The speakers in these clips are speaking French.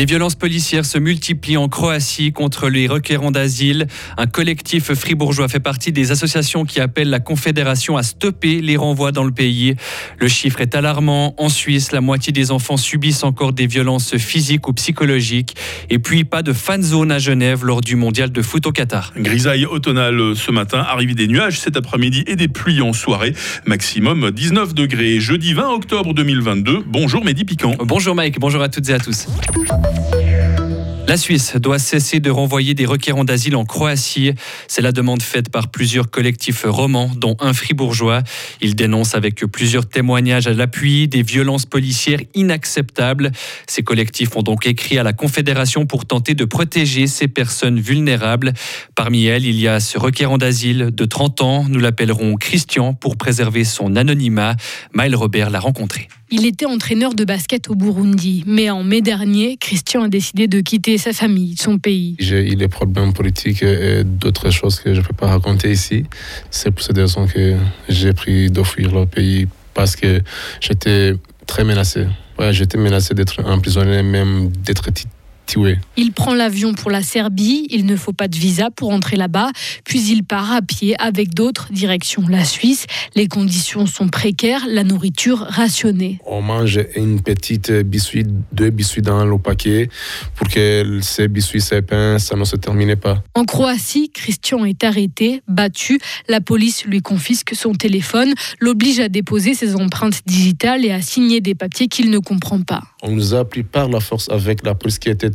Les violences policières se multiplient en Croatie contre les requérants d'asile. Un collectif fribourgeois fait partie des associations qui appellent la Confédération à stopper les renvois dans le pays. Le chiffre est alarmant. En Suisse, la moitié des enfants subissent encore des violences physiques ou psychologiques. Et puis, pas de fan zone à Genève lors du mondial de foot au Qatar. Grisaille automnale ce matin, arrivée des nuages cet après-midi et des pluies en soirée. Maximum 19 degrés. Jeudi 20 octobre 2022. Bonjour Mehdi Piquant. Bonjour Mike, bonjour à toutes et à tous. Bye. La Suisse doit cesser de renvoyer des requérants d'asile en Croatie. C'est la demande faite par plusieurs collectifs romans, dont un fribourgeois. Ils dénoncent avec plusieurs témoignages à l'appui des violences policières inacceptables. Ces collectifs ont donc écrit à la Confédération pour tenter de protéger ces personnes vulnérables. Parmi elles, il y a ce requérant d'asile de 30 ans. Nous l'appellerons Christian pour préserver son anonymat. Maël Robert l'a rencontré. Il était entraîneur de basket au Burundi, mais en mai dernier, Christian a décidé de quitter sa famille, son pays. J'ai eu des problèmes politiques et d'autres choses que je ne peux pas raconter ici. C'est pour cette raison que j'ai pris d'offrir le pays parce que j'étais très menacé. J'étais menacé d'être emprisonné, même d'être il prend l'avion pour la Serbie, il ne faut pas de visa pour entrer là-bas, puis il part à pied avec d'autres direction la Suisse. Les conditions sont précaires, la nourriture rationnée. On mange une petite biscuit, deux biscuits dans le paquet pour que ces biscuits, ces pains, ça ne se termine pas. En Croatie, Christian est arrêté, battu. La police lui confisque son téléphone, l'oblige à déposer ses empreintes digitales et à signer des papiers qu'il ne comprend pas. On nous a pris par la force avec la police qui était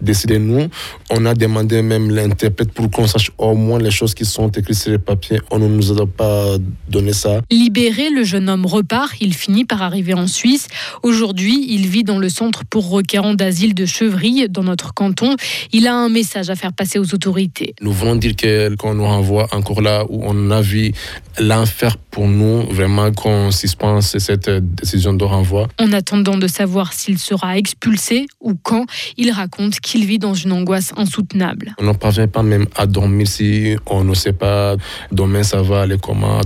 décidée. Nous, on a demandé même l'interprète pour qu'on sache au moins les choses qui sont écrites sur les papiers. On ne nous a pas donné ça. Libéré, le jeune homme repart. Il finit par arriver en Suisse. Aujourd'hui, il vit dans le centre pour requérants d'asile de Chevry, dans notre canton. Il a un message à faire passer aux autorités. Nous voulons dire qu'on nous renvoie encore là où on a vu l'enfer pour nous, vraiment qu'on suspense cette décision de renvoi. En attendant de savoir s'il sera expulsé ou quand, il raconte qu'il vit dans une angoisse insoutenable. On ne parvient pas même à dormir si on ne sait pas demain ça va aller comment.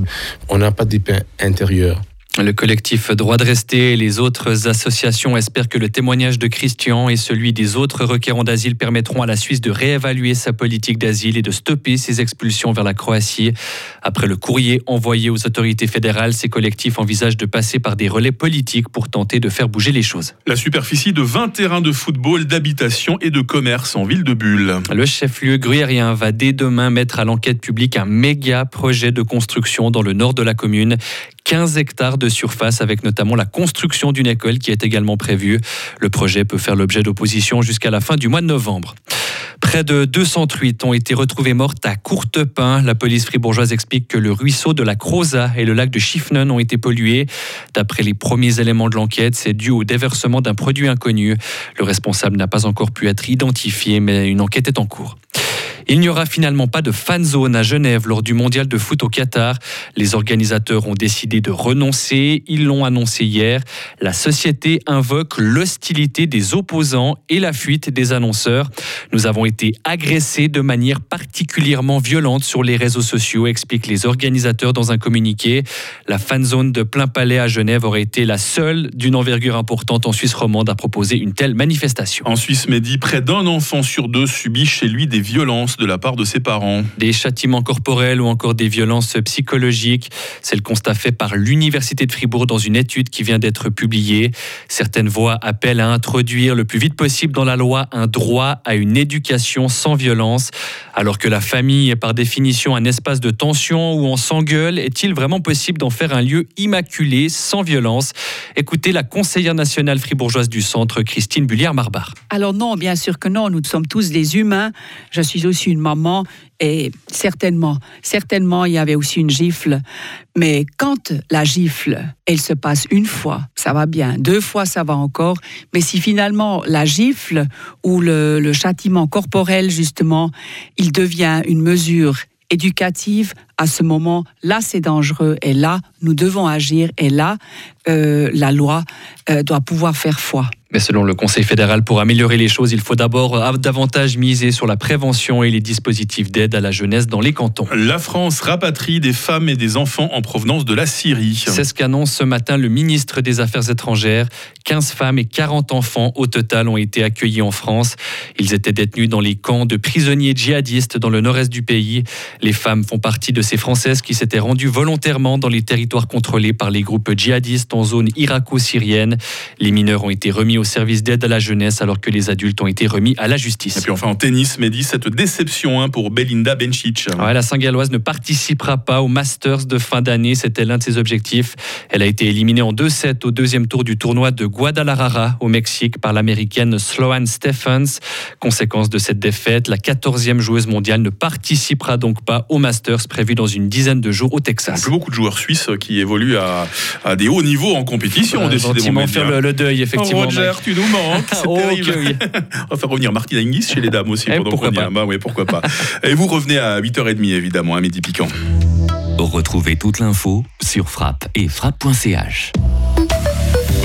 On n'a pas de paix intérieur. Le collectif Droit de rester et les autres associations espèrent que le témoignage de Christian et celui des autres requérants d'asile permettront à la Suisse de réévaluer sa politique d'asile et de stopper ses expulsions vers la Croatie. Après le courrier envoyé aux autorités fédérales, ces collectifs envisagent de passer par des relais politiques pour tenter de faire bouger les choses. La superficie de 20 terrains de football, d'habitation et de commerce en ville de Bulle. Le chef-lieu gruyérien va dès demain mettre à l'enquête publique un méga projet de construction dans le nord de la commune 15 hectares de surface avec notamment la construction d'une école qui est également prévue. Le projet peut faire l'objet d'opposition jusqu'à la fin du mois de novembre. Près de 200 truites ont été retrouvées mortes à Courtepin. La police fribourgeoise explique que le ruisseau de la Croza et le lac de Schiffnen ont été pollués. D'après les premiers éléments de l'enquête, c'est dû au déversement d'un produit inconnu. Le responsable n'a pas encore pu être identifié, mais une enquête est en cours. Il n'y aura finalement pas de fan zone à Genève lors du mondial de foot au Qatar. Les organisateurs ont décidé de renoncer. Ils l'ont annoncé hier. La société invoque l'hostilité des opposants et la fuite des annonceurs. Nous avons été agressés de manière particulièrement violente sur les réseaux sociaux, expliquent les organisateurs dans un communiqué. La fan zone de plein palais à Genève aurait été la seule d'une envergure importante en Suisse romande à proposer une telle manifestation. En Suisse, Mehdi, près d'un enfant sur deux subit chez lui des violences de la part de ses parents. Des châtiments corporels ou encore des violences psychologiques. C'est le constat fait par l'Université de Fribourg dans une étude qui vient d'être publiée. Certaines voix appellent à introduire le plus vite possible dans la loi un droit à une éducation sans violence. Alors que la famille est par définition un espace de tension où on s'engueule, est-il vraiment possible d'en faire un lieu immaculé, sans violence? Écoutez la conseillère nationale fribourgeoise du centre, Christine Bullière-Marbar. Alors non, bien sûr que non, nous sommes tous des humains. Je suis aussi une maman et certainement, certainement, il y avait aussi une gifle. Mais quand la gifle, elle se passe une fois, ça va bien. Deux fois, ça va encore. Mais si finalement la gifle ou le, châtiment corporel, justement, il devient une mesure éducative, à ce moment, là, c'est dangereux. Et là, nous devons agir. Et là, euh, la loi euh, doit pouvoir faire foi. Mais selon le Conseil fédéral, pour améliorer les choses, il faut d'abord davantage miser sur la prévention et les dispositifs d'aide à la jeunesse dans les cantons. La France rapatrie des femmes et des enfants en provenance de la Syrie. C'est ce qu'annonce ce matin le ministre des Affaires étrangères. 15 femmes et 40 enfants au total ont été accueillis en France. Ils étaient détenus dans les camps de prisonniers djihadistes dans le nord-est du pays. Les femmes font partie de ces Françaises qui s'étaient rendues volontairement dans les territoires contrôlés par les groupes djihadistes en zone irako-syrienne. Les mineurs ont été remis au service d'aide à la jeunesse alors que les adultes ont été remis à la justice. Et puis enfin en tennis, Mehdi, cette déception hein, pour Belinda Bencic. Ouais, la Saint-Galloise ne participera pas au Masters de fin d'année. C'était l'un de ses objectifs. Elle a été éliminée en 2-7 au deuxième tour du tournoi de Guadalajara au Mexique par l'américaine Sloane Stephens. Conséquence de cette défaite, la 14e joueuse mondiale ne participera donc pas au Masters prévu dans une dizaine de jours au Texas. Plus beaucoup de joueurs suisses qui évoluent à, à des hauts niveaux en compétition. Euh, décidément, faire le, le, deuil, effectivement. Oh, Roger, tu nous manques. C'est Oh, terrible. que oui. On va faire revenir Martine Hingis chez les dames aussi. Eh, pendant pourquoi qu'on y. Bah oui, pourquoi pas. Et vous revenez à 8h30 évidemment, à midi piquant. Retrouvez toute l'info sur frappe et frappe.ch.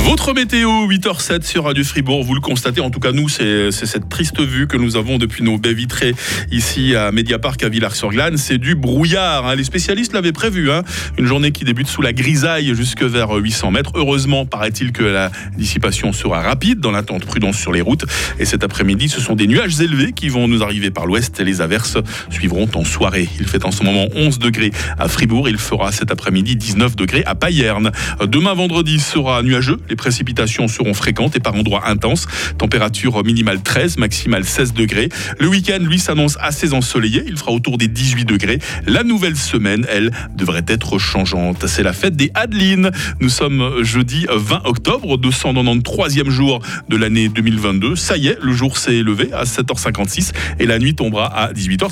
Votre météo, 8h07 sur Radio Fribourg, vous le constatez, en tout cas nous, c'est cette triste vue que nous avons depuis nos baies vitrées ici à Mediapark à Villars-sur-Glane. C'est du brouillard, hein. les spécialistes l'avaient prévu, hein. une journée qui débute sous la grisaille jusque vers 800 mètres. Heureusement, paraît-il que la dissipation sera rapide dans l'attente prudence sur les routes. Et cet après-midi, ce sont des nuages élevés qui vont nous arriver par l'ouest. Les averses suivront en soirée. Il fait en ce moment 11 degrés à Fribourg, il fera cet après-midi 19 degrés à Payerne. Demain vendredi sera nuageux, précipitations seront fréquentes et par endroits intenses. Température minimale 13, maximale 16 degrés. Le week-end, lui, s'annonce assez ensoleillé. Il fera autour des 18 degrés. La nouvelle semaine, elle, devrait être changeante. C'est la fête des Adelines. Nous sommes jeudi 20 octobre, 293e jour de l'année 2022. Ça y est, le jour s'est levé à 7h56 et la nuit tombera à 18h30.